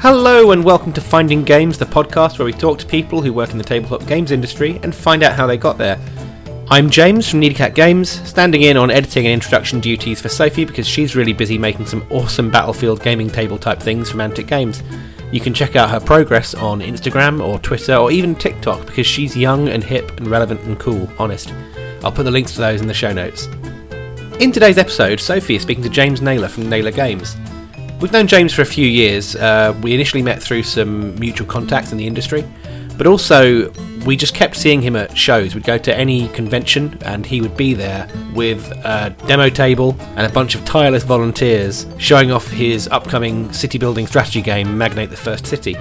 Hello and welcome to Finding Games, the podcast where we talk to people who work in the tabletop games industry and find out how they got there. I'm James from Needcat Games, standing in on editing and introduction duties for Sophie because she's really busy making some awesome Battlefield gaming table type things from Antic Games. You can check out her progress on Instagram or Twitter or even TikTok because she's young and hip and relevant and cool, honest. I'll put the links to those in the show notes. In today's episode, Sophie is speaking to James Naylor from Naylor Games. We've known James for a few years. Uh, we initially met through some mutual contacts in the industry, but also we just kept seeing him at shows. We'd go to any convention and he would be there with a demo table and a bunch of tireless volunteers showing off his upcoming city building strategy game, Magnate the First City.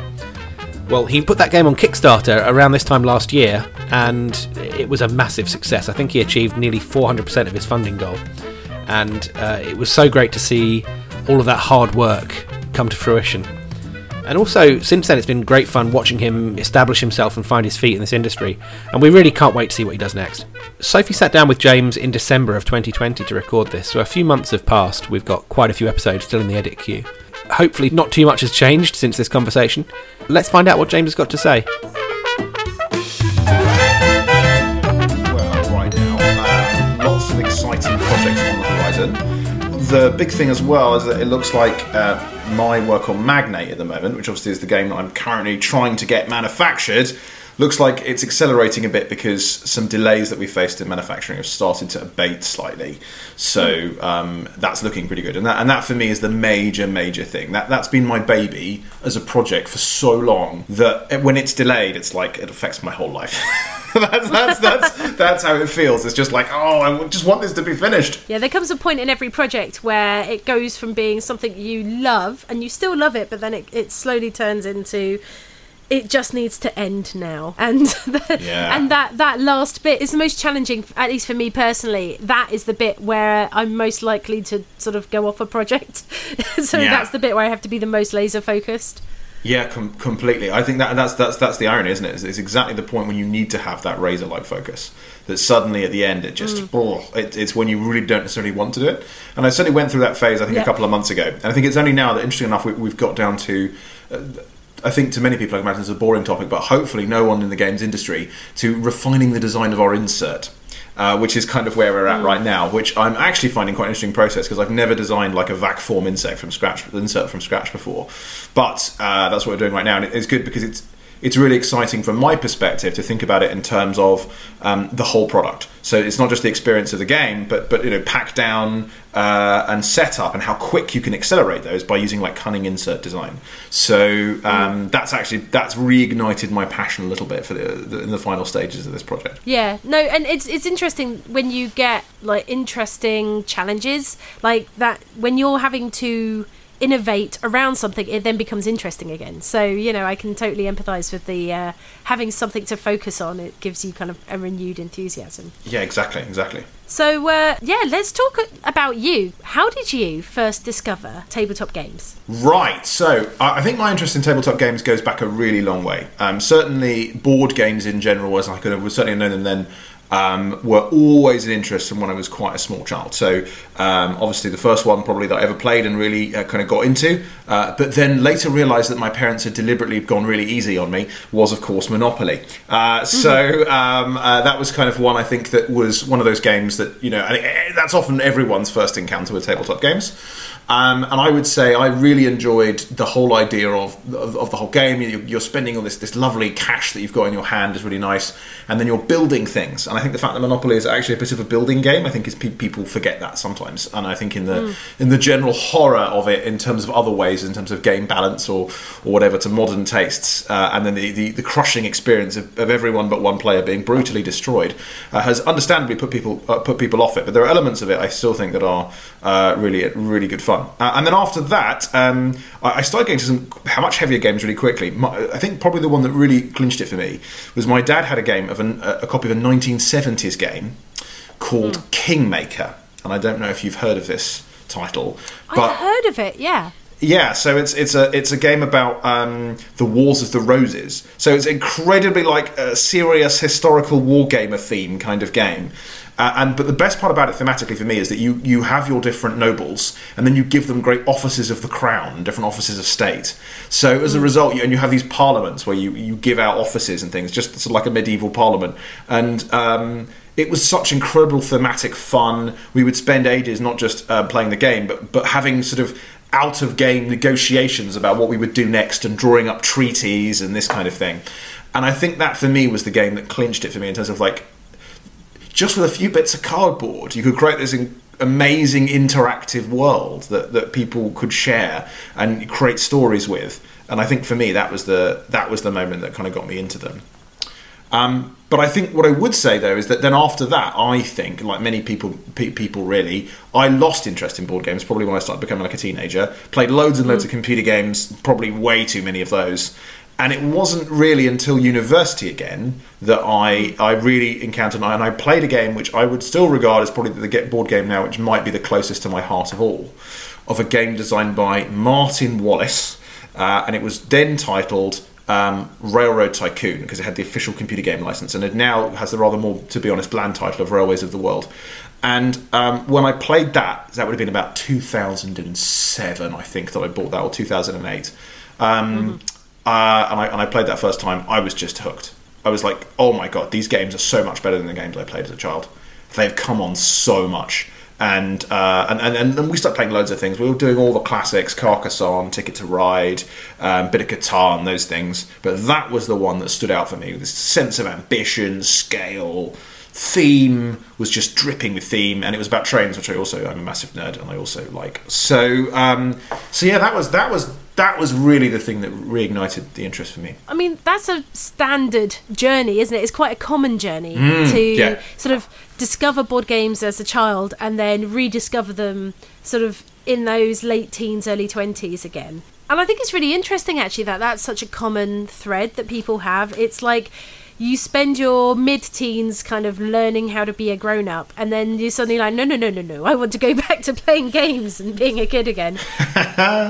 Well, he put that game on Kickstarter around this time last year, and it was a massive success. I think he achieved nearly 400% of his funding goal, and uh, it was so great to see all of that hard work come to fruition. And also, since then, it's been great fun watching him establish himself and find his feet in this industry, and we really can't wait to see what he does next. Sophie sat down with James in December of 2020 to record this, so a few months have passed. We've got quite a few episodes still in the edit queue. Hopefully, not too much has changed since this conversation. Let's find out what James has got to say. The big thing as well is that it looks like uh, my work on Magnate at the moment, which obviously is the game that I'm currently trying to get manufactured, looks like it's accelerating a bit because some delays that we faced in manufacturing have started to abate slightly. So um, that's looking pretty good, and that and that for me is the major major thing. That that's been my baby as a project for so long that when it's delayed, it's like it affects my whole life. that's, that's that's that's how it feels. It's just like oh, I just want this to be finished. Yeah, there comes a point in every project where it goes from being something you love and you still love it, but then it, it slowly turns into it just needs to end now and the, Yeah. and that that last bit is the most challenging at least for me personally that is the bit where i'm most likely to sort of go off a project so Yeah. that's the bit where i have to be the most laser focused Yeah, com- completely. I think that that's that's that's the irony, isn't it? It's, it's exactly the point when you need to have that razor-like focus. That suddenly at the end, it just oh, it, it's when you really don't necessarily want to do it. And I certainly went through that phase. I think Yeah. a couple of months ago, and I think it's only now that, interesting enough, we, we've got down to. Uh, I think to many people, I can imagine it's a boring topic, but hopefully, no one in the games industry to refining the design of our insert. Uh, which is kind of where we're at right now, which I'm actually finding quite an interesting process because I've never designed like a vac form insert from scratch, insert from scratch before. But uh, that's what we're doing right now, and it's good because it's it's really exciting from my perspective to think about it in terms of um, the whole product. So it's not just the experience of the game, but but you know, pack down uh, and setup and how quick you can accelerate those by using like cunning insert design. So um, that's actually that's reignited my passion a little bit for the, the in the final stages of this project. Yeah, no, and it's it's interesting when you get like interesting challenges like that when you're having to innovate around something it then becomes interesting again so you know i can totally empathize with the uh, having something to focus on it gives you kind of a renewed enthusiasm Yeah, exactly, exactly. so uh, yeah let's talk about you how did you first discover tabletop games Right. So I I think my interest in tabletop games goes back a really long way. Um, certainly, board games in general, as I could have certainly known them then, um, were always an interest from when I was quite a small child. So um, obviously, the first one probably that I ever played and really uh, kind of got into, uh, but then later realised that my parents had deliberately gone really easy on me was, of course, Monopoly. Uh, so um, uh, that was kind of one I think that was one of those games that you know, it- that's often everyone's first encounter with tabletop games. Um, and I would say I really enjoyed the whole idea of, of, of the whole game. You- You're spending all this, this lovely cash that you've got in your hand is really nice, and then you're building things. And I think the fact that Monopoly is actually a bit of a building game, I think is pe- people forget that sometimes. And I think in the in the general horror of it, in terms of other ways, in terms of game balance or or whatever to modern tastes, uh, and then the, the, the crushing experience of, of everyone but one player being brutally destroyed, uh, has understandably put people uh, put people off it. But there are elements of it I still think that are uh, really really good fun. Uh, and then after that, um, I I started getting to some how much heavier games really quickly. My, I think probably the one that really clinched it for me was my dad had a game of an, a copy of a 1970s game called Kingmaker, and I don't know if you've heard of this title, but i've heard of it yeah yeah, so it's it's a it's a game about um, the Wars of the Roses. So it's incredibly like a serious historical wargamer theme kind of game. Uh, and but the best part about it thematically for me is that you you have your different nobles, and then you give them great offices of the crown, different offices of state. So as a result, you, and you have these parliaments where you you give out offices and things, just sort of like a medieval parliament, and. Um, it was such incredible thematic fun. We would spend ages not just uh, playing the game, but but having sort of out of game negotiations about what we would do next and drawing up treaties and this kind of thing. And I think that for me was the game that clinched it for me in terms of like just with a few bits of cardboard, you could create this in- amazing interactive world that, that people could share and create stories with. And I think for me that was the that was the moment that kind of got me into them. Um, but I think what I would say though is that then after that, I think, like many people, pe- people really, I lost interest in board games probably when I started becoming like a teenager. Played loads and loads of computer games, probably way too many of those. And it wasn't really until university again that I, I really encountered and I played a game which I would still regard as probably the get board game now, which might be the closest to my heart of all, of a game designed by Martin Wallace, uh, and it was then titled um, Railroad Tycoon because it had the official computer game license, and it now has the rather more, to be honest, bland title of Railways of the World. And um, when I played that, that would have been about 2007, I think, that I bought that, or 2008. Um, uh, and, I, and I played that first time, I was just hooked. I was like, oh my god, these games are so much better than the games I played as a child. They've come on so much. And, uh, and, and and we started playing loads of things. We were doing all the classics: Carcassonne, Ticket to Ride, um, bit of Catan, those things. But that was the one that stood out for me. This sense of ambition, scale, theme was just dripping with theme, and it was about trains, which I also I'm a massive nerd and I also like. So um, so yeah, that was that was that was really the thing that reignited the interest for me. I mean, that's a standard journey, isn't it? It's quite a common journey to Mm, yeah. sort of discover board games as a child and then rediscover them sort of in those late teens, early 20s again. And I think it's really interesting actually that that's such a common thread that people have. It's like you spend your mid teens kind of learning how to be a grown up, and then you're suddenly like, no, no, no, no, no, I want to go back to playing games and being a kid again.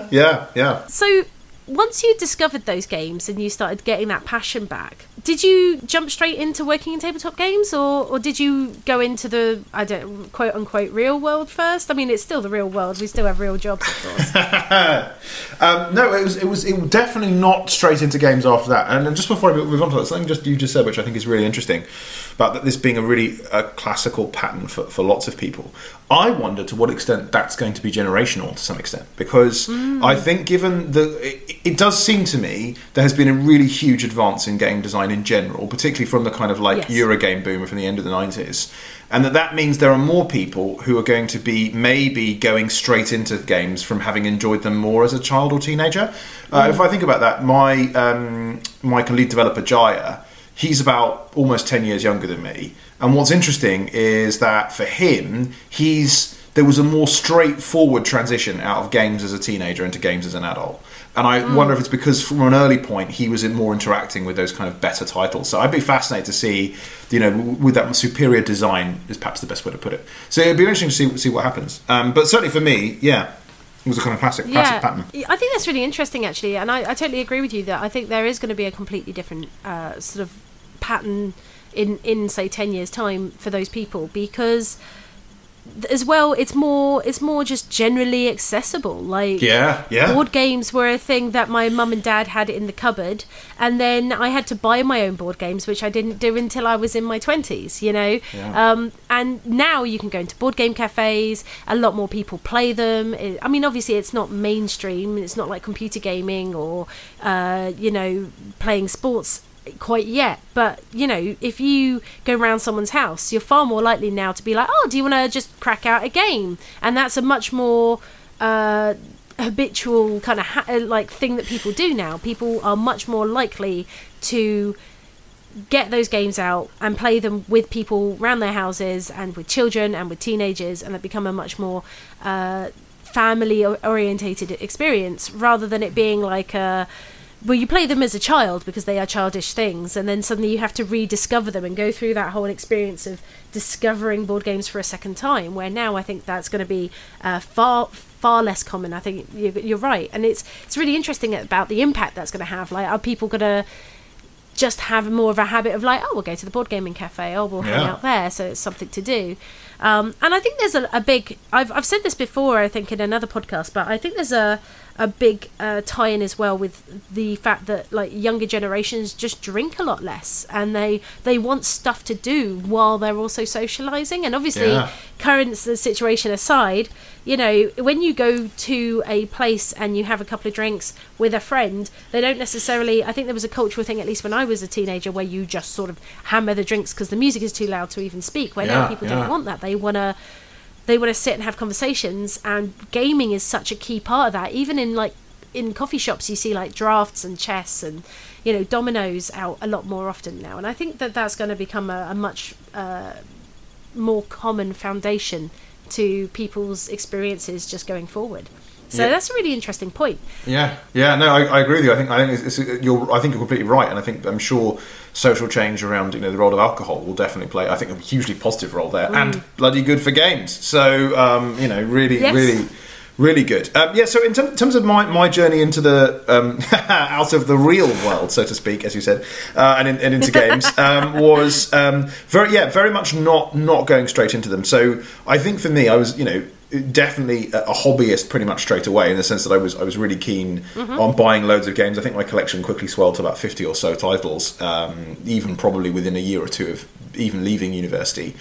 Yeah, yeah. So once you discovered those games and you started getting that passion back, did you jump straight into working in tabletop games, or or did you go into the I don't quote unquote real world first? I mean, it's still the real world. We still have real jobs, of course. Um, no, it was it was it definitely not straight into games after that. And just before I move on to that, something just you just said, which I think is really interesting, about that this being a really uh, classical pattern for, for lots of people. I wonder to what extent that's going to be generational to some extent, because I think given the it, it does seem to me there has been a really huge advance in game design in general, particularly from the kind of like Yes. Eurogame boom from the end of the nineties. And that that means there are more people who are going to be maybe going straight into games from having enjoyed them more as a child or teenager. Uh, if I think about that, my um, my lead developer Jaya, he's about almost ten years younger than me. And what's interesting is that for him, he's there was a more straightforward transition out of games as a teenager into games as an adult. And I wonder if it's because from an early point he was in more interacting with those kind of better titles. So I'd be fascinated to see, you know, with that superior design is perhaps the best way to put it. So it'd be interesting to see see what happens. Um, but certainly for me, yeah, it was a kind of classic classic pattern. I think that's really interesting, actually, and I, I totally agree with you that I think there is going to be a completely different uh, sort of pattern in in say ten years' time for those people because as well it's more it's more just generally accessible like Yeah, yeah. board games were a thing that my mum and dad had in the cupboard and then i had to buy my own board games which i didn't do until i was in my 20s you know Yeah. um, and now you can go into board game cafes a lot more people play them It- i mean obviously it's not mainstream it's not like computer gaming or uh, you know playing sports quite yet but you know if you go around someone's house you're far more likely now to be like oh do you want to just crack out a game? And that's a much more uh, habitual kind of ha- uh, like thing that people do now. People are much more likely to get those games out and play them with people around their houses and with children and with teenagers and it become a much more uh, family orientated experience rather than it being like a well you play them as a child because they are childish things and then suddenly you have to rediscover them and go through that whole experience of discovering board games for a second time where now i think that's going to be uh, far far less common. I think you- you're right. And it's it's really interesting about the impact that's going to have. Like are people going to just have more of a habit of like, oh, we'll go to the board gaming cafe, oh, we'll hang out there, so it's something to do. Um, and I think there's a, a big. I've I've said this before, I think in another podcast, but I think there's a a big uh, tie-in as well with the fact that like younger generations just drink a lot less, and they they want stuff to do while they're also socializing. And obviously, Yeah. current situation aside, you know, when you go to a place and you have a couple of drinks with a friend, they don't necessarily. I think there was a cultural thing, at least when I was a teenager, where you just sort of hammer the drinks because the music is too loud to even speak. Where now people yeah. don't want that; they want to. They want to sit and have conversations, and gaming is such a key part of that. Even in like in coffee shops, you see like drafts and chess and you know dominoes out a lot more often now. And I think that that's going to become a, a much uh, more common foundation to people's experiences just going forward. So Yeah. that's a really interesting point. Yeah, yeah, no, I, I agree with you. I think I think it's, it's, you're I think you're completely right, and I think I'm sure social change around you know the role of alcohol will definitely play. I think a hugely positive role there, and bloody good for games. So um, you know, really, Yes. really. Really good. Um, yeah. So in term- terms of my, my journey into the um, out of the real world, so to speak, as you said, uh, and, in, and into games, um, was um, very yeah very much not not going straight into them. So I think for me, I was you know definitely a hobbyist pretty much straight away in the sense that I was I was really keen on buying loads of games. I think my collection quickly swelled to about fifty or so titles, um, even probably within a year or two of even leaving university.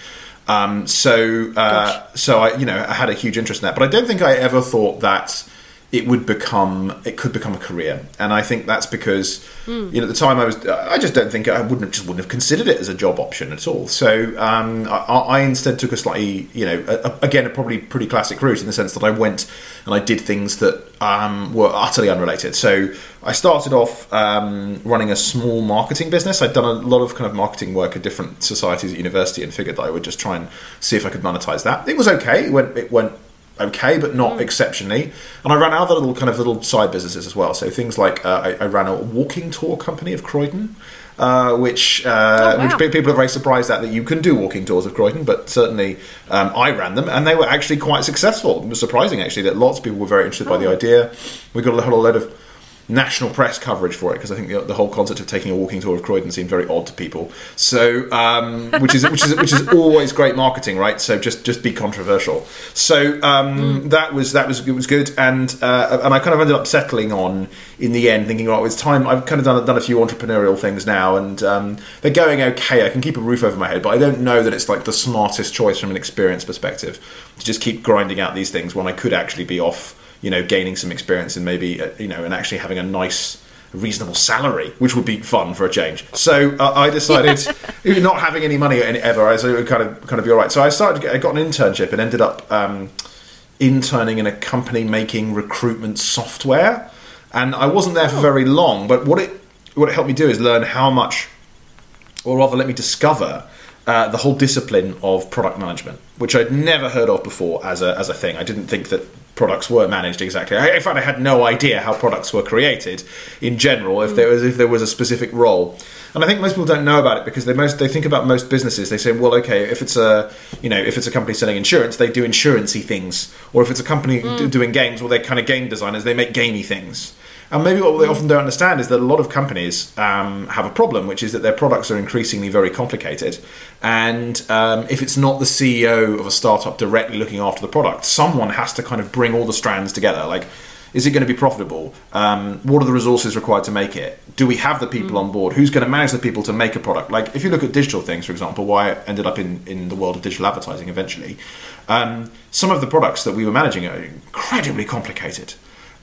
Um, so uh, so I you know I had a huge interest in that, but I don't think I ever thought that it would become it could become a career. And i think that's because you know at the time i was i just don't think i wouldn't have just wouldn't have considered it as a job option at all. So um, I, I instead took a slightly you know a- again a probably pretty classic route in the sense that i went and i did things that um, were utterly unrelated. So i started off um, running a small marketing business. I'd done a lot of kind of marketing work at different societies at university and figured that i would just try and see if i could monetize that. It was okay. It went it went okay, but not exceptionally. And I ran other little kind of little side businesses as well. So things like uh, I, I ran a walking tour company of Croydon, uh, which uh, Oh, wow. which people are very surprised at that you can do walking tours of Croydon. But certainly um, I ran them, and they were actually quite successful. It was surprising actually that lots of people were very interested by the idea. We got a whole load of national press coverage for it because I think the, the whole concept of taking a walking tour of Croydon seemed very odd to people. So, um, which is which is which is always great marketing, right? So just just be controversial. So um, that was that was it was good, and uh, and I kind of ended up settling on in the end, thinking, oh, it's time. I've kind of done done a few entrepreneurial things now, and um, they're going okay. I can keep a roof over my head, but I don't know that it's like the smartest choice from an experience perspective to just keep grinding out these things when I could actually be off you know, gaining some experience and maybe, uh, you know, and actually having a nice, reasonable salary, which would be fun for a change. So uh, I decided, not having any money ever, I said it would kind of kind of be all right. So I started, I got an internship and ended up um, interning in a company making recruitment software. And I wasn't there for very long, but what it what it helped me do is learn how much or rather let me discover uh, the whole discipline of product management, which I'd never heard of before as a, as a thing. I didn't think that products were managed exactly. I, in fact, I had no idea how products were created in general. If there was if there was a specific role, and I think most people don't know about it because they most they think about most businesses. They say, well, okay, if it's a you know if it's a company selling insurance, they do insurancey things, or if it's a company d- doing games, well, they're kind of game designers. They make gamey things. And maybe what they often don't understand is that a lot of companies um, have a problem, which is that their products are increasingly very complicated. And um, if it's not the CEO of a startup directly looking after the product, someone has to kind of bring all the strands together. Like, is it going to be profitable? Um, what are the resources required to make it? Do we have the people on board? Who's going to manage the people to make a product? Like, if you look at digital things, for example, why I ended up in, in the world of digital advertising eventually, um, some of the products that we were managing are incredibly complicated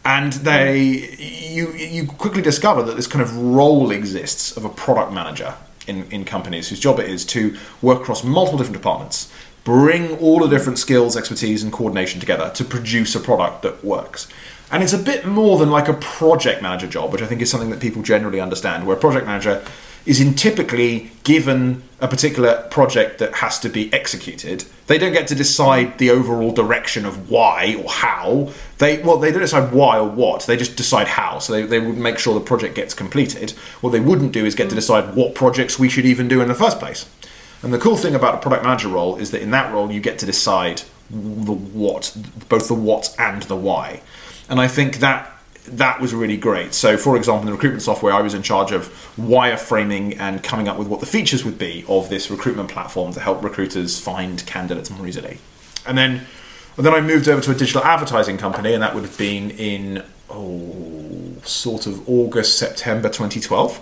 and they you you quickly discover that this kind of role exists of a product manager in, in companies whose job it is to work across multiple different departments bring all the different skills expertise and coordination together to produce a product that works. And it's a bit more than like a project manager job which i think is something that people generally understand where a project manager is in typically given a particular project that has to be executed. They don't get to decide the overall direction of why or how. They well, they don't decide why or what. They just decide how. So they, they would make sure the project gets completed. What they wouldn't do is get to mm. decide what projects we should even do in the first place. And the cool thing about a product manager role is that in that role you get to decide the what, both the what and the why. And I think that that was really great. So, for example, in the recruitment software, I was in charge of wireframing and coming up with what the features would be of this recruitment platform to help recruiters find candidates more easily. And then, and then I moved over to a digital advertising company, and that would have been in oh, sort of August, September 2012.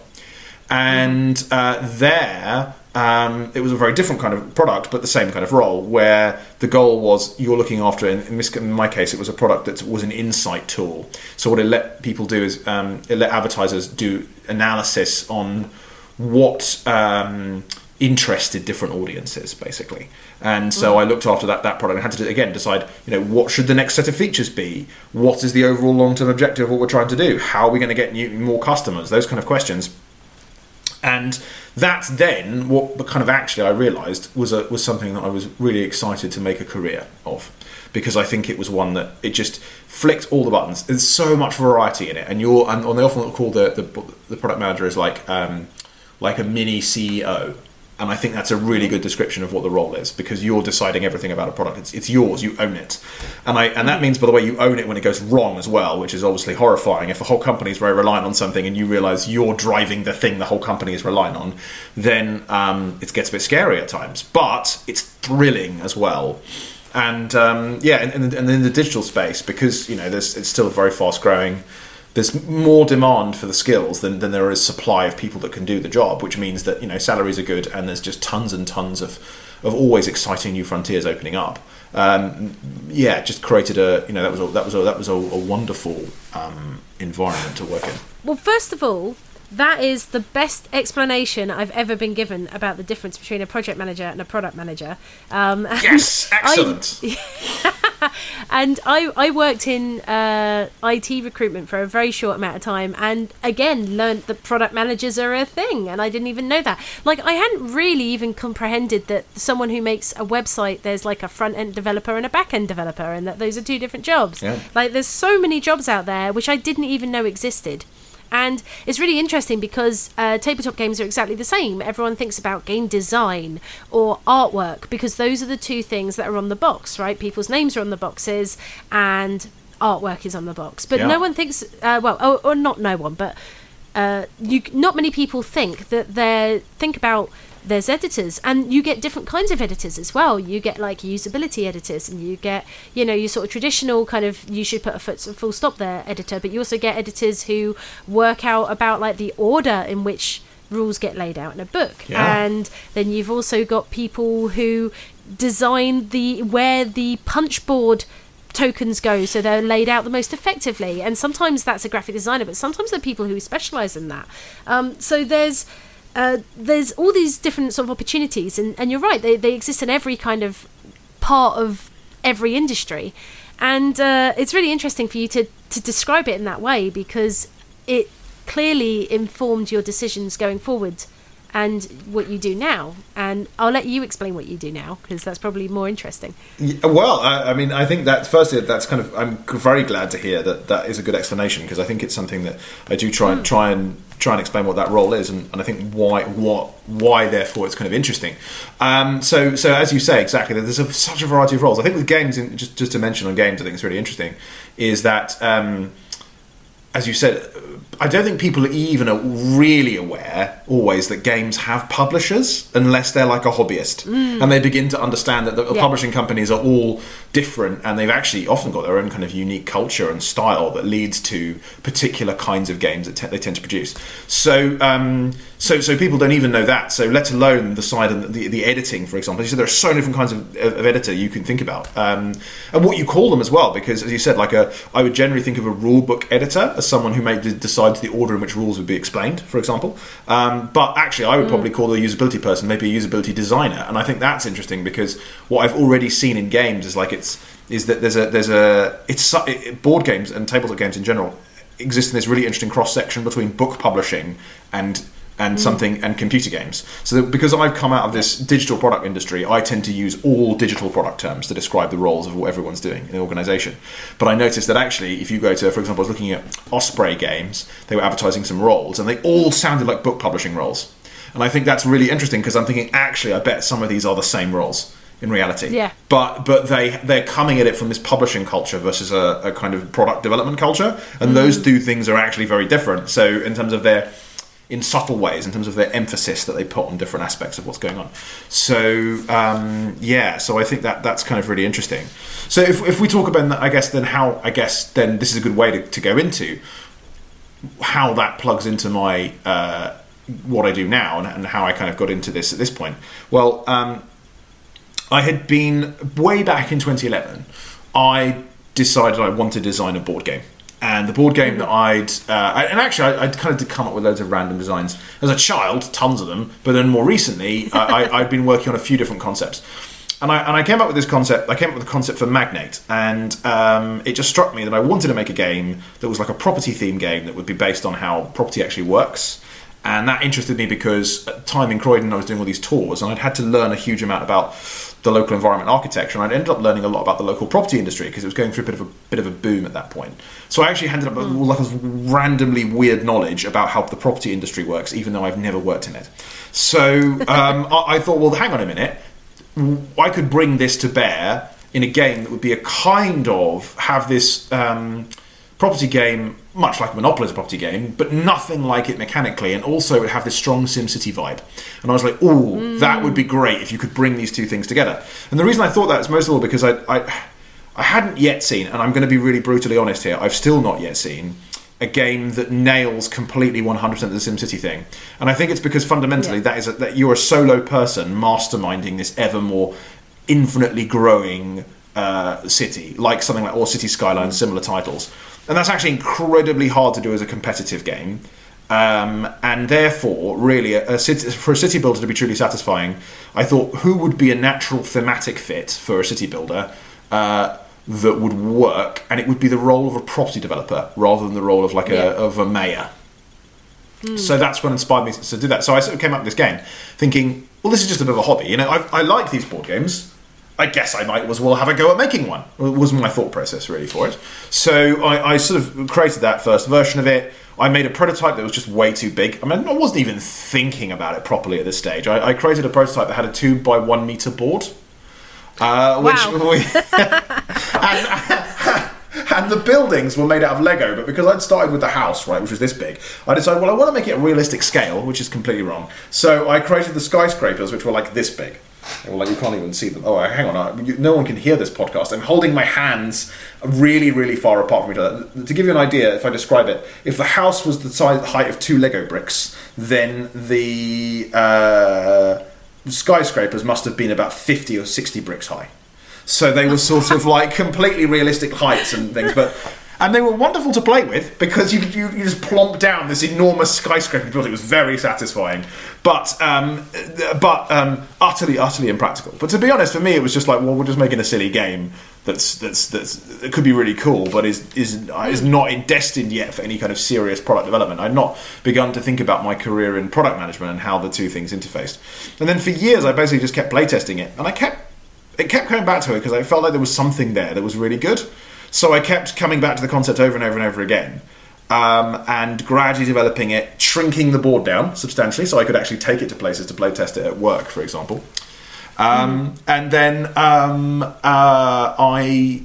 And uh, there, um, it was a very different kind of product, but the same kind of role, where the goal was you're looking after. In, this, in my case, it was a product that was an insight tool. So what it let people do is um, it let advertisers do analysis on what um, interested different audiences, basically. And so I looked after that that product and had to again decide, you know, what should the next set of features be? What is the overall long term objective of what we're trying to do? How are we going to get new, more customers? Those kind of questions. And that's then what kind of actually I realised was a, was something that I was really excited to make a career of because I think it was one that it just flicked all the buttons. There's so much variety in it, and you're and, and they often call the, the the product manager is like um, like a mini CEO and I think that's a really good description of what the role is because you're deciding everything about a product. It's, it's yours. You own it, and I and that means, by the way, you own it when it goes wrong as well, which is obviously horrifying. If a whole company is very reliant on something and you realise you're driving the thing the whole company is relying on, then um, it gets a bit scary at times. But it's thrilling as well. And um, yeah, and, and, and in the digital space because you know there's it's still very fast growing there's more demand for the skills than, than there is supply of people that can do the job, which means that you know salaries are good and there's just tons and tons of of always exciting new frontiers opening up. Um, yeah, just created a you know that was a, that was a, that was a, a wonderful um, environment to work in. Well, first of all, that is the best explanation I've ever been given about the difference between a project manager and a product manager. Um, yes, excellent. I, and I, I worked in uh, IT recruitment for a very short amount of time, and again learned that product managers are a thing, and I didn't even know that. Like I hadn't really even comprehended that someone who makes a website, there's like a front end developer and a back end developer, and that those are two different jobs. Yeah. Like there's so many jobs out there which I didn't even know existed. And it's really interesting because uh, tabletop games are exactly the same. Everyone thinks about game design or artwork because those are the two things that are on the box, right? People's names are on the boxes and artwork is on the box. But Yeah. no one thinks, uh, well, or, or not no one, but uh, you not many people think that they think about there's editors and you get different kinds of editors as well. You get like usability editors and you get you know your sort of traditional kind of you should put a foot, full stop there editor but you also get editors who work out about like the order in which rules get laid out in a book. Yeah. and then you've also got people who design the where the punch board tokens go so they're laid out the most effectively. And sometimes that's a graphic designer but sometimes there are people who specialize in that. Um, so there's uh, there's all these different sort of opportunities and, and you're right they, they exist in every kind of part of every industry. And uh, it's really interesting for you to, to describe it in that way because it clearly informed your decisions going forward and what you do now and i'll let you explain what you do now because that's probably more interesting Yeah, well, I, I mean, I think that firstly, that's kind of. I'm very glad to hear that that is a good explanation because I think it's something that I do try and try and try and explain what that role is, and, and I think why what why therefore it's kind of interesting. Um, so so as you say, exactly, there's a, such a variety of roles. I think with games, in, just just to mention on games, I think it's really interesting, is that. Um, as you said, I don't think people are even are really aware always that games have publishers unless they're like a hobbyist and they begin to understand that the Yeah. publishing companies are all different and they've actually often got their own kind of unique culture and style that leads to particular kinds of games that te- they tend to produce. So, um, so, so people don't even know that. So, let alone the side of the, the editing, for example. So there are so many different kinds of, of editor you can think about, um, and what you call them as well. Because, as you said, like a, I would generally think of a rule book editor as someone who may de- decide the order in which rules would be explained, for example. Um, but actually, I would probably call the usability person maybe a usability designer, and I think that's interesting because what I've already seen in games is like it's is that there's a there's a it's it, board games and tabletop games in general exist in this really interesting cross section between book publishing and and mm. something and computer games. So because I've come out of this digital product industry, I tend to use all digital product terms to describe the roles of what everyone's doing in the organization. But I noticed that actually, if you go to, for example, I was looking at Osprey Games, they were advertising some roles, and they all sounded like book publishing roles. And I think that's really interesting because I'm thinking, actually, I bet some of these are the same roles in reality. Yeah. But but they they're coming at it from this publishing culture versus a, a kind of product development culture, and mm. those two things are actually very different. So in terms of their in subtle ways, in terms of their emphasis that they put on different aspects of what's going on. So um, yeah, so I think that that's kind of really interesting. So if if we talk about, that, I guess then how I guess then this is a good way to, to go into how that plugs into my uh, what I do now and, and how I kind of got into this at this point. Well, um, I had been way back in 2011. I decided I wanted to design a board game. And the board game that I'd, uh, and actually, I, would kind of did come up with loads of random designs as a child, tons of them. But then more recently, I, I, I'd been working on a few different concepts and I, and I came up with this concept. I came up with the concept for Magnate, and um, it just struck me that I wanted to make a game that was like a property theme game that would be based on how property actually works. And that interested me because at the time in Croydon, I was doing all these tours, and I'd had to learn a huge amount about the local environment architecture, and I'd ended up learning a lot about the local property industry because it was going through a bit of a bit of a boom at that point. So I actually ended up with all like this randomly weird knowledge about how the property industry works, even though I've never worked in it. So um, I, I thought, well, hang on a minute I could bring this to bear in a game that would be a kind of have this um, property game, much like Monopoly is a property game, but nothing like it mechanically, and also it would have this strong SimCity vibe. And I was like, oh, mm. that would be great if you could bring these two things together. And the reason I thought that is most of all because I, I, I hadn't yet seen, and I'm going to be really brutally honest here, I've still not yet seen a game that nails completely 100% the SimCity thing. And I think it's because fundamentally yeah. that is a, that you're a solo person masterminding this ever more infinitely growing uh, city, like something like or City Skylines, similar titles. And that's actually incredibly hard to do as a competitive game. Um, and therefore, really, a, a city, for a city builder to be truly satisfying, I thought who would be a natural thematic fit for a city builder? Uh, that would work, and it would be the role of a property developer rather than the role of like a yeah. of a mayor. Mm. So that's what inspired me to do that. So I sort of came up with this game, thinking, well, this is just a bit of a hobby. You know, I, I like these board games. I guess I might as well have a go at making one. It Was my thought process really for it. So I, I sort of created that first version of it. I made a prototype that was just way too big. I mean, I wasn't even thinking about it properly at this stage. I, I created a prototype that had a two by one meter board uh, which wow. we, and, and, the buildings were made out of Lego, but because I'd started with the house, right, which was this big, I decided, well, I want to make it a realistic scale, which is completely wrong. So I created the skyscrapers, which were like this big. Well, like you can't even see them. Oh, hang on! I, you, no one can hear this podcast. I'm holding my hands really, really far apart from each other. To give you an idea, if I describe it, if the house was the size, height of two Lego bricks, then the uh, skyscrapers must have been about 50 or 60 bricks high. So they were sort of like completely realistic heights and things, but and they were wonderful to play with because you you, you just plomp down this enormous skyscraper building. It was very satisfying, but um, but um, utterly utterly impractical. But to be honest, for me, it was just like, well, we're just making a silly game that's that's that's that could be really cool, but is is is not destined yet for any kind of serious product development. I'd not begun to think about my career in product management and how the two things interfaced. And then for years, I basically just kept playtesting it, and I kept it kept coming back to it because I felt like there was something there that was really good. So I kept coming back to the concept over and over and over again. Um, and gradually developing it, shrinking the board down substantially so I could actually take it to places to play test it at work, for example. Um, and then um, uh, I,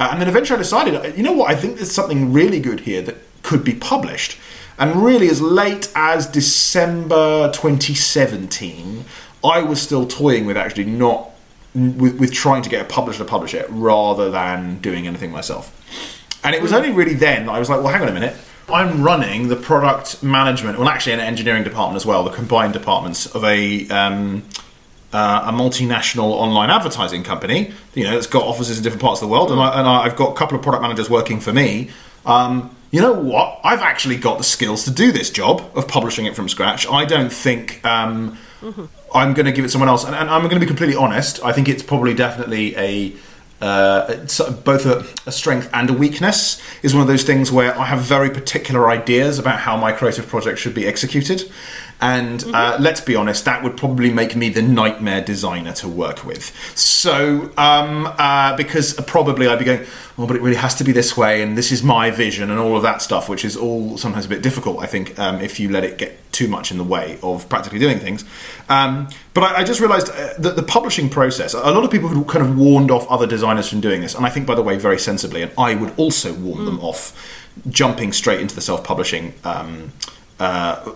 uh, and then eventually I decided, you know what? I think there's something really good here that could be published. And really, as late as December 2017, I was still toying with actually not with, with trying to get a publisher to publish it rather than doing anything myself. And it was only really then that I was like, well, hang on a minute. I'm running the product management, well, actually, an engineering department as well, the combined departments of a um, uh, a multinational online advertising company, you know, that's got offices in different parts of the world, and, I, I've got a couple of product managers working for me. Um, you know what? I've actually got the skills to do this job of publishing it from scratch. I don't think um, mm-hmm. I'm going to give it to someone else, and, and I'm going to be completely honest. I think it's probably definitely a uh, both a, a, strength and a weakness is one of those things where I have very particular ideas about how my creative project should be executed, And uh, let's be honest, that would probably make me the nightmare designer to work with. So, um, uh, because probably I'd be going, oh, but it really has to be this way, and this is my vision, and all of that stuff, which is all sometimes a bit difficult, I think, um, if you let it get too much in the way of practically doing things. Um, but I, I just realised uh, that the publishing process, a lot of people who kind of warned off other designers from doing this, and I think, by the way, very sensibly, and I would also warn them off jumping straight into the self-publishing. Um, uh,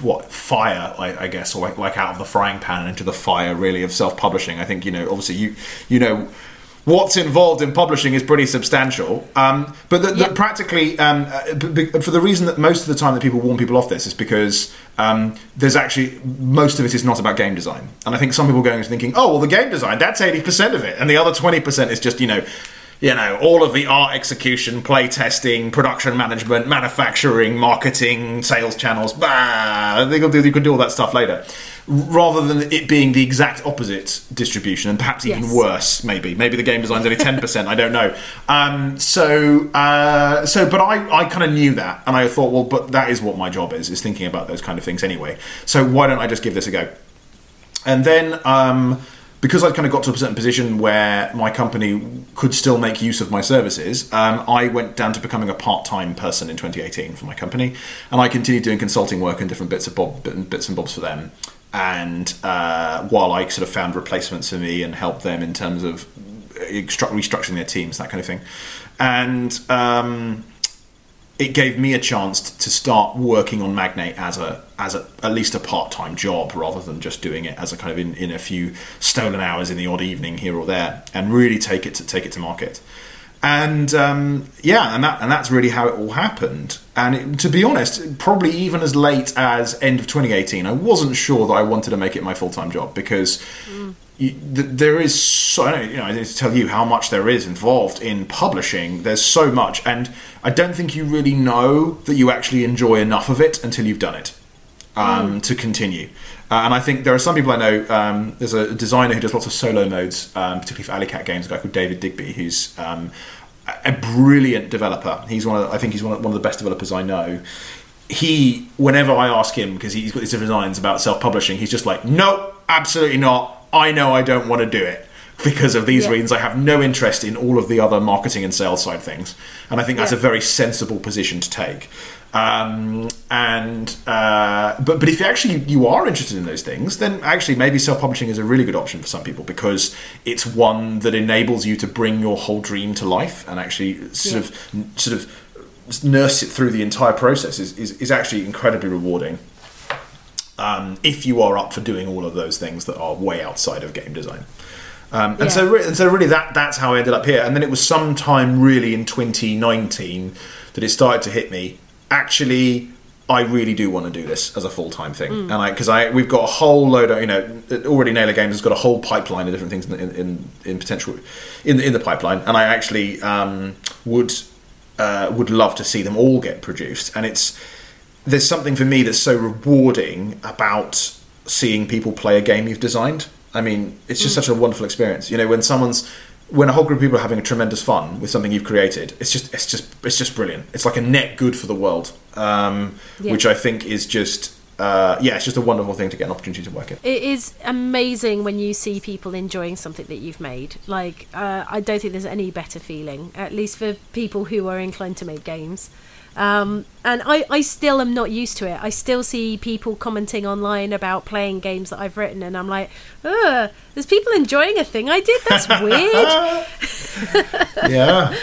what fire, I, I guess, or like, like out of the frying pan into the fire, really, of self-publishing. I think you know, obviously, you you know what's involved in publishing is pretty substantial. Um, but the, practically, um, uh, b- b- for the reason that most of the time that people warn people off this is because um, there's actually most of it is not about game design, and I think some people are going into thinking, oh well, the game design that's eighty percent of it, and the other twenty percent is just you know. You know, all of the art execution, play testing, production management, manufacturing, marketing, sales channels, bah, they do, you can do all that stuff later. Rather than it being the exact opposite distribution, and perhaps even Yes. worse, maybe. Maybe the game design's only 10%, I don't know. Um, so, uh, so, but I, I kind of knew that, and I thought, well, but that is what my job is, is thinking about those kind of things anyway. So why don't I just give this a go? And then, um, because I'd kind of got to a certain position where my company could still make use of my services, um, I went down to becoming a part-time person in 2018 for my company, and I continued doing consulting work and different bits of bob, bits and bobs for them. And uh, while I sort of found replacements for me and helped them in terms of restructuring their teams, that kind of thing, and um, it gave me a chance to start working on Magnate as a as a at least a part time job rather than just doing it as a kind of in, in a few stolen hours in the odd evening here or there, and really take it to take it to market. And um, yeah, and that and that's really how it all happened. And it, to be honest, probably even as late as end of 2018, I wasn't sure that I wanted to make it my full time job because th- there is so you know I need to tell you how much there is involved in publishing. There's so much, and I don't think you really know that you actually enjoy enough of it until you've done it um, to continue. Uh, and I think there are some people I know. Um, there's a designer who does lots of solo modes, um, particularly for Alley Cat games. A guy called David Digby, who's um, a brilliant developer. He's one of I think he's one of, one of the best developers I know. He, whenever I ask him because he's got these designs about self-publishing, he's just like, "No, absolutely not. I know I don't want to do it." Because of these Yeah. reasons, I have no interest in all of the other marketing and sales side things, and I think that's Yeah. a very sensible position to take. Um, and uh, but but if you actually you are interested in those things, then actually maybe self-publishing is a really good option for some people because it's one that enables you to bring your whole dream to life and actually sort of sort of nurse it through the entire process is, is, is actually incredibly rewarding. Um, if you are up for doing all of those things that are way outside of game design. Um, and so, re- and so really, that that's how I ended up here. And then it was sometime really in 2019 that it started to hit me. Actually, I really do want to do this as a full time thing, and I because I we've got a whole load of you know already Naylor Games has got a whole pipeline of different things in in, in potential in in the pipeline, and I actually um, would uh, would love to see them all get produced, and it's there's something for me that's so rewarding about seeing people play a game you've designed. I mean, it's just such a wonderful experience. You know, when someone's when a whole group of people are having a tremendous fun with something you've created, it's just it's just it's just brilliant. It's like a net good for the world, um, Yeah. which I think is just uh, yeah, it's just a wonderful thing to get an opportunity to work in. It is amazing when you see people enjoying something that you've made. Like, uh, I don't think there's any better feeling, at least for people who are inclined to make games. Um, and I, I still am not used to it. I still see people commenting online about playing games that I've written, and I'm like, ugh, there's people enjoying a thing I did? That's weird. yeah,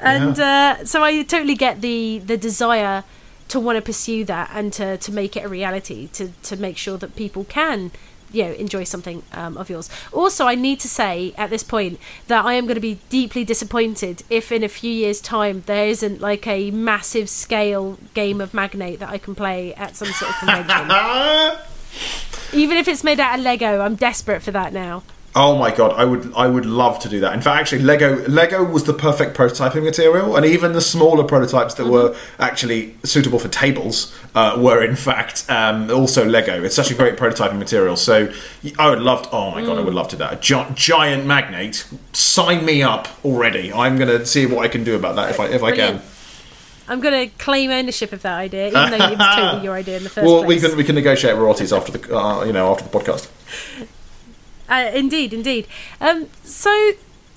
and uh, so I totally get the the desire to want to pursue that and to, to make it a reality to to make sure that people can you know enjoy something um, of yours. Also i need to say at this point that i am going to be deeply disappointed if in a few years time there isn't like a massive scale game of magnate that i can play at some sort of convention. Even if it's made out of lego i'm desperate for that now Oh my god, I would I would love to do that. In fact, actually, Lego Lego was the perfect prototyping material, and even the smaller prototypes that were actually suitable for tables uh, were in fact um, also Lego. It's such a great prototyping material. So I would love. To, oh my god, I would love to do that. A gi- giant magnate. Sign me up already. I'm going to see what I can do about that if I if I can. I'm going to claim ownership of that idea, even though it was totally your idea in the first Well, place. Well, we can we can negotiate royalties after the uh, you know after the podcast. Uh, indeed, indeed. Um, so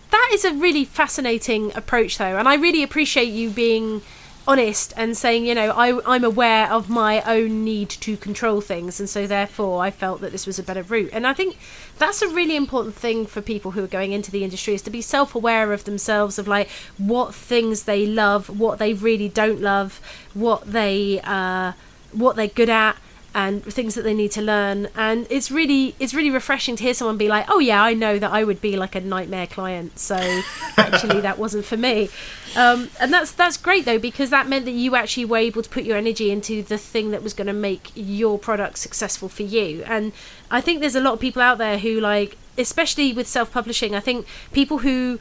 that is a really fascinating approach, though, and I really appreciate you being honest and saying, you know, I, I'm aware of my own need to control things, and so therefore I felt that this was a better route. And I think that's a really important thing for people who are going into the industry is to be self-aware of themselves, of like what things they love, what they really don't love, what they uh, what they're good at and things that they need to learn. And it's really it's really refreshing to hear someone be like oh yeah i know that i would be like a nightmare client. So actually that wasn't for me. Um, and that's that's great though because that meant that you actually were able to put your energy into the thing that was going to make your product successful for you. And i think there's a lot of people out there who like especially with self-publishing i think people who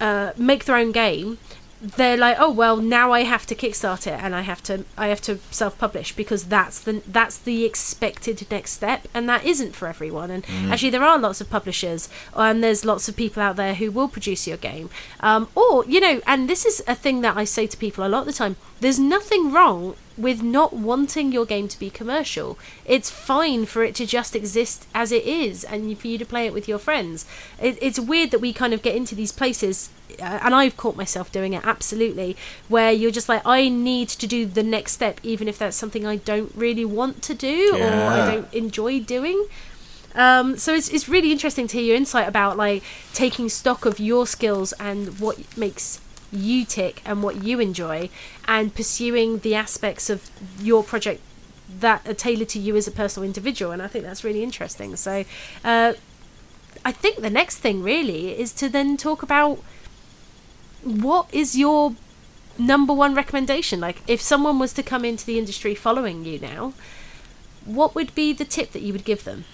uh, make their own game they're like oh well now i have to kickstart it and i have to i have to self-publish because that's the that's the expected next step and that isn't for everyone and actually there are lots of publishers and there's lots of people out there who will produce your game um, or you know and this is a thing that i say to people a lot of the time there's nothing wrong with not wanting your game to be commercial. It's fine for it to just exist as it is and for you to play it with your friends. It, it's weird that we kind of get into these places, and I've caught myself doing it absolutely, where you're just like, I need to do the next step, even if that's something I don't really want to do or I don't enjoy doing. Um, so it's, it's really interesting to hear your insight about like taking stock of your skills and what makes you tick and what you enjoy and pursuing the aspects of your project that are tailored to you as a personal individual and i think that's really interesting so uh, i think the next thing really is to then talk about what is your number one recommendation? Like if someone was to come into the industry following you now what would be the tip that you would give them?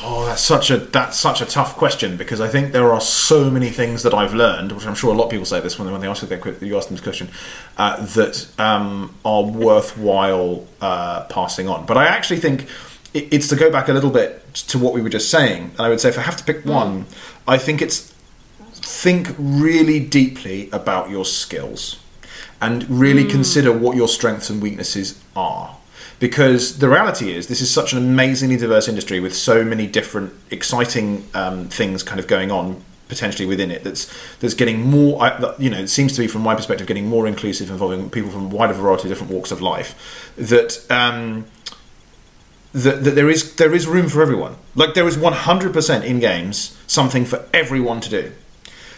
Oh, that's such a that's such a tough question because I think there are so many things that I've learned, which I'm sure a lot of people say this when they, when they ask their you ask them this question, uh, that um, are worthwhile uh, passing on. But I actually think it, it's to go back a little bit to what we were just saying, and I would say if I have to pick one, I think it's think really deeply about your skills and really consider what your strengths and weaknesses are. Because the reality is, this is such an amazingly diverse industry with so many different exciting um, things kind of going on potentially within it. That's that's getting more. You know, it seems to be, from my perspective, getting more inclusive, involving people from a wider variety of different walks of life. That um, that, that there is there is room for everyone. Like there is one hundred percent in games something for everyone to do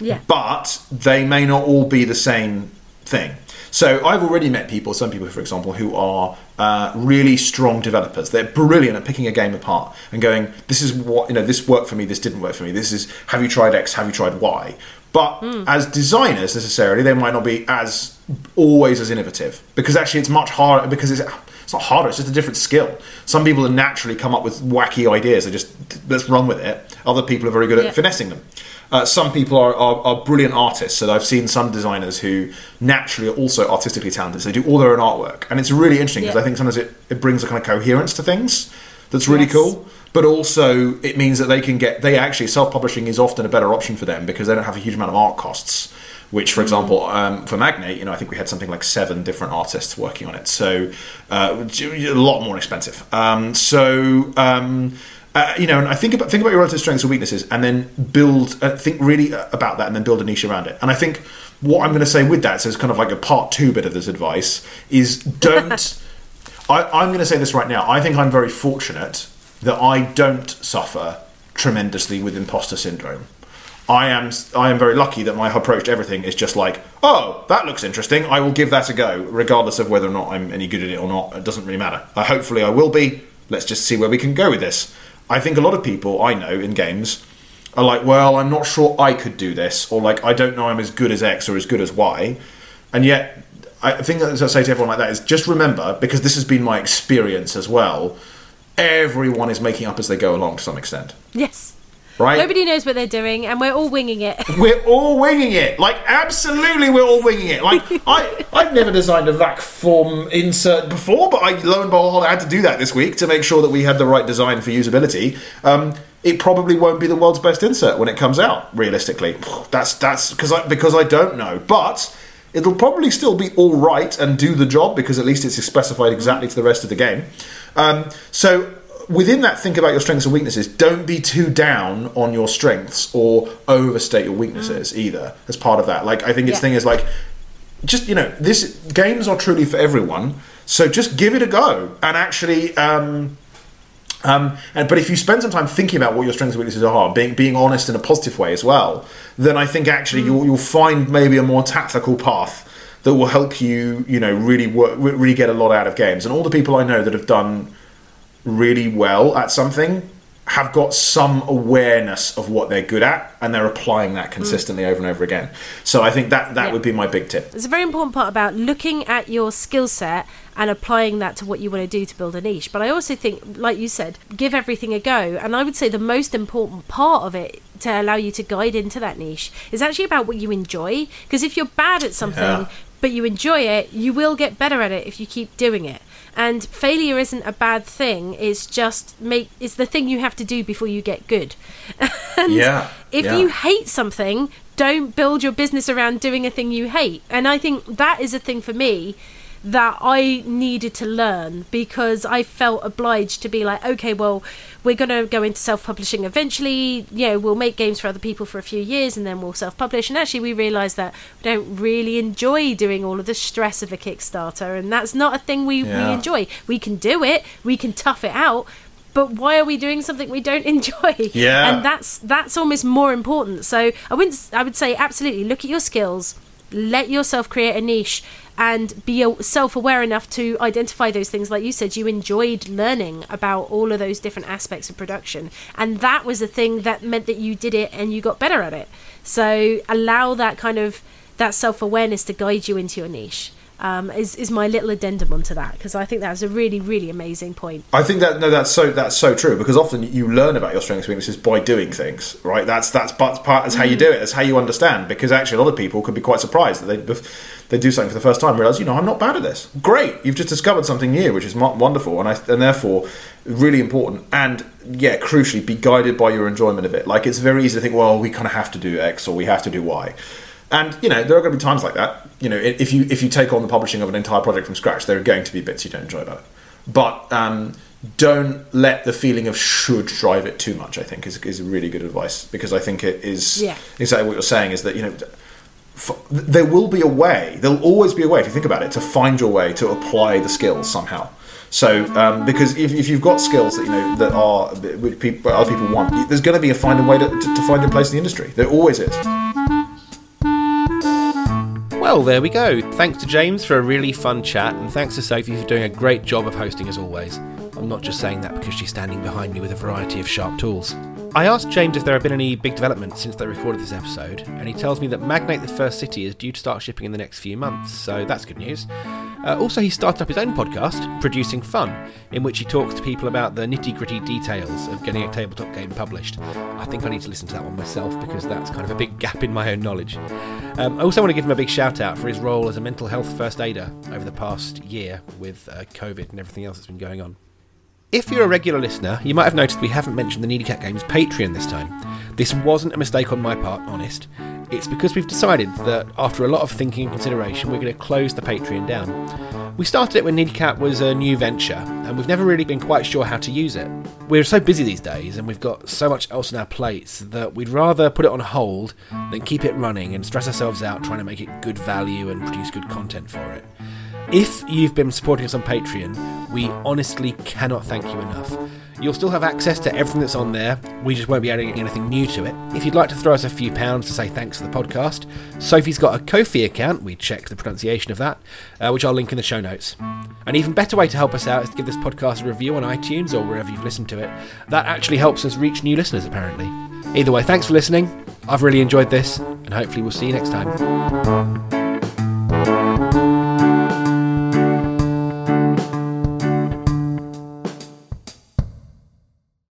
yeah but they may not all be the same thing. So I've already met people, some people, for example, who are uh, really strong developers. They're brilliant at picking a game apart and going, "This is what you know. This worked for me. This didn't work for me. This is have you tried X? Have you tried Y?" But as designers, necessarily, they might not be as always as innovative because actually it's much harder because it's it's not harder. It's just a different skill. Some people naturally come up with wacky ideas. They just let's run with it. Other people are very good at finessing them. Uh, some people are, are, are brilliant artists. So I've seen some designers who naturally are also artistically talented. So they do all their own artwork, and it's really interesting because Yeah. I think sometimes it, it brings a kind of coherence to things that's really Yes. cool. But also, it means that they can get they actually self publishing is often a better option for them because they don't have a huge amount of art costs. Which, for example, um, for Magnate, you know, I think we had something like seven different artists working on it, so uh, a lot more expensive. Um, so um, uh, you know, and I think about think about your relative strengths and weaknesses, and then build. Uh, think really about that, and then build a niche around it. And I think what I'm going to say with that, so it's kind of like a part two bit of this advice, is don't. I, I'm going to say this right now. I think I'm very fortunate that I don't suffer tremendously with imposter syndrome. I am I am very lucky that my approach to everything is just like, oh, that looks interesting. I will give that a go, regardless of whether or not I'm any good at it or not. It doesn't really matter. Uh, hopefully, I will be. Let's just see where we can go with this. I think a lot of people I know in games are like, well, I'm not sure I could do this, or like, I don't know I'm as good as X or as good as Y, and yet I think that I say to everyone like that is just remember because this has been my experience as well. Everyone is making up as they go along to some extent, yes right? nobody knows what they're doing and we're all winging it We're all winging it. Like absolutely, we're all winging it. Like I, I've never designed a vac form insert before, but I lo and behold, I had to do that this week to make sure that we had the right design for usability. Um, it probably won't be the world's best insert when it comes out. Realistically, that's that's because I because I don't know, but. It'll probably still be all right and do the job because at least it's specified exactly to the rest of the game. Um, so within that, think about your strengths and weaknesses. Don't be too down on your strengths or overstate your weaknesses either. As part of that, like I think its Yeah. thing is like just you know this games are truly for everyone. So just give it a go and actually. Um, um, and but if you spend some time thinking about what your strengths and weaknesses are, being being honest in a positive way as well, then I think actually you'll you'll find maybe a more tactical path that will help you, you know, really work, really get a lot out of games. And all the people I know that have done really well at something have got some awareness of what they're good at, and they're applying that mm. consistently over and over again. So I think that that Yeah. would be my big tip. It's a very important part about looking at your skill set and applying that to what you want to do to build a niche. But I also think, like you said, give everything a go. And I would say the most important part of it to allow you to guide into that niche is actually about what you enjoy. Because if you're bad at something, Yeah. but you enjoy it, you will get better at it if you keep doing it. And failure isn't a bad thing. It's just make it's the thing you have to do before you get good. and Yeah, if yeah. you hate something, don't build your business around doing a thing you hate. And I think that is a thing for me that I needed to learn because I felt obliged to be like, okay, well, we're going to go into self publishing eventually. You know, we'll make games for other people for a few years and then we'll self publish. And actually, we realised that we don't really enjoy doing all of the stress of a Kickstarter. And that's not a thing we, Yeah. we enjoy. We can do it, we can tough it out. But why are we doing something we don't enjoy? Yeah. and that's that's almost more important. So I wouldn't. I would say absolutely look at your skills, let yourself create a niche, and be self-aware enough to identify those things. Like you said, you enjoyed learning about all of those different aspects of production, and that was the thing that meant that you did it and you got better at it. So allow that kind of that self-awareness to guide you into your niche. Um, is is my little addendum onto that because I think that's a really really amazing point. I think that no, that's so that's so true because often you learn about your strengths and weaknesses by doing things, right? That's that's part that's how you do it. That's how you understand. Because actually, a lot of people could be quite surprised that they they do something for the first time, realize you know I'm not bad at this. Great, you've just discovered something new, which is wonderful, and I and therefore really important. And yeah, crucially, be guided by your enjoyment of it. Like it's very easy to think, well, we kind of have to do X or we have to do Y. And you know there are going to be times like that. You know, if you if you take on the publishing of an entire project from scratch, there are going to be bits you don't enjoy about it. But um, don't let the feeling of should drive it too much. I think is is really good advice because I think it is Yeah. exactly what you're saying. Is that you know f- there will be a way. There'll always be a way if you think about it to find your way to apply the skills somehow. So, um, because if, if you've got skills that you know that are which people, other people want, there's going to be a find a way to, to, to find your place in the industry. There always is. Well, there we go. Thanks to James for a really fun chat, and thanks to Sophie for doing a great job of hosting as always. I'm not just saying that because she's standing behind me with a variety of sharp tools. I asked James if there have been any big developments since they recorded this episode, and he tells me that Magnate the First City is due to start shipping in the next few months, so that's good news. Uh, also, he started up his own podcast, Producing Fun, in which he talks to people about the nitty gritty details of getting a tabletop game published. I think I need to listen to that one myself because that's kind of a big gap in my own knowledge. Um, I also want to give him a big shout out for his role as a mental health first aider over the past year with uh, COVID and everything else that's been going on. If you're a regular listener, you might have noticed we haven't mentioned the Needy Cat Games Patreon this time. This wasn't a mistake on my part, honest. It's because we've decided that after a lot of thinking and consideration, we're going to close the Patreon down. We started it when Needy Cat was a new venture, and we've never really been quite sure how to use it. We're so busy these days, and we've got so much else on our plates that we'd rather put it on hold than keep it running and stress ourselves out trying to make it good value and produce good content for it. If you've been supporting us on Patreon, we honestly cannot thank you enough. You'll still have access to everything that's on there, we just won't be adding anything new to it. If you'd like to throw us a few pounds to say thanks to the podcast, Sophie's got a Ko-fi account, we checked the pronunciation of that, uh, which I'll link in the show notes. An even better way to help us out is to give this podcast a review on iTunes or wherever you've listened to it. That actually helps us reach new listeners, apparently. Either way, thanks for listening. I've really enjoyed this, and hopefully we'll see you next time.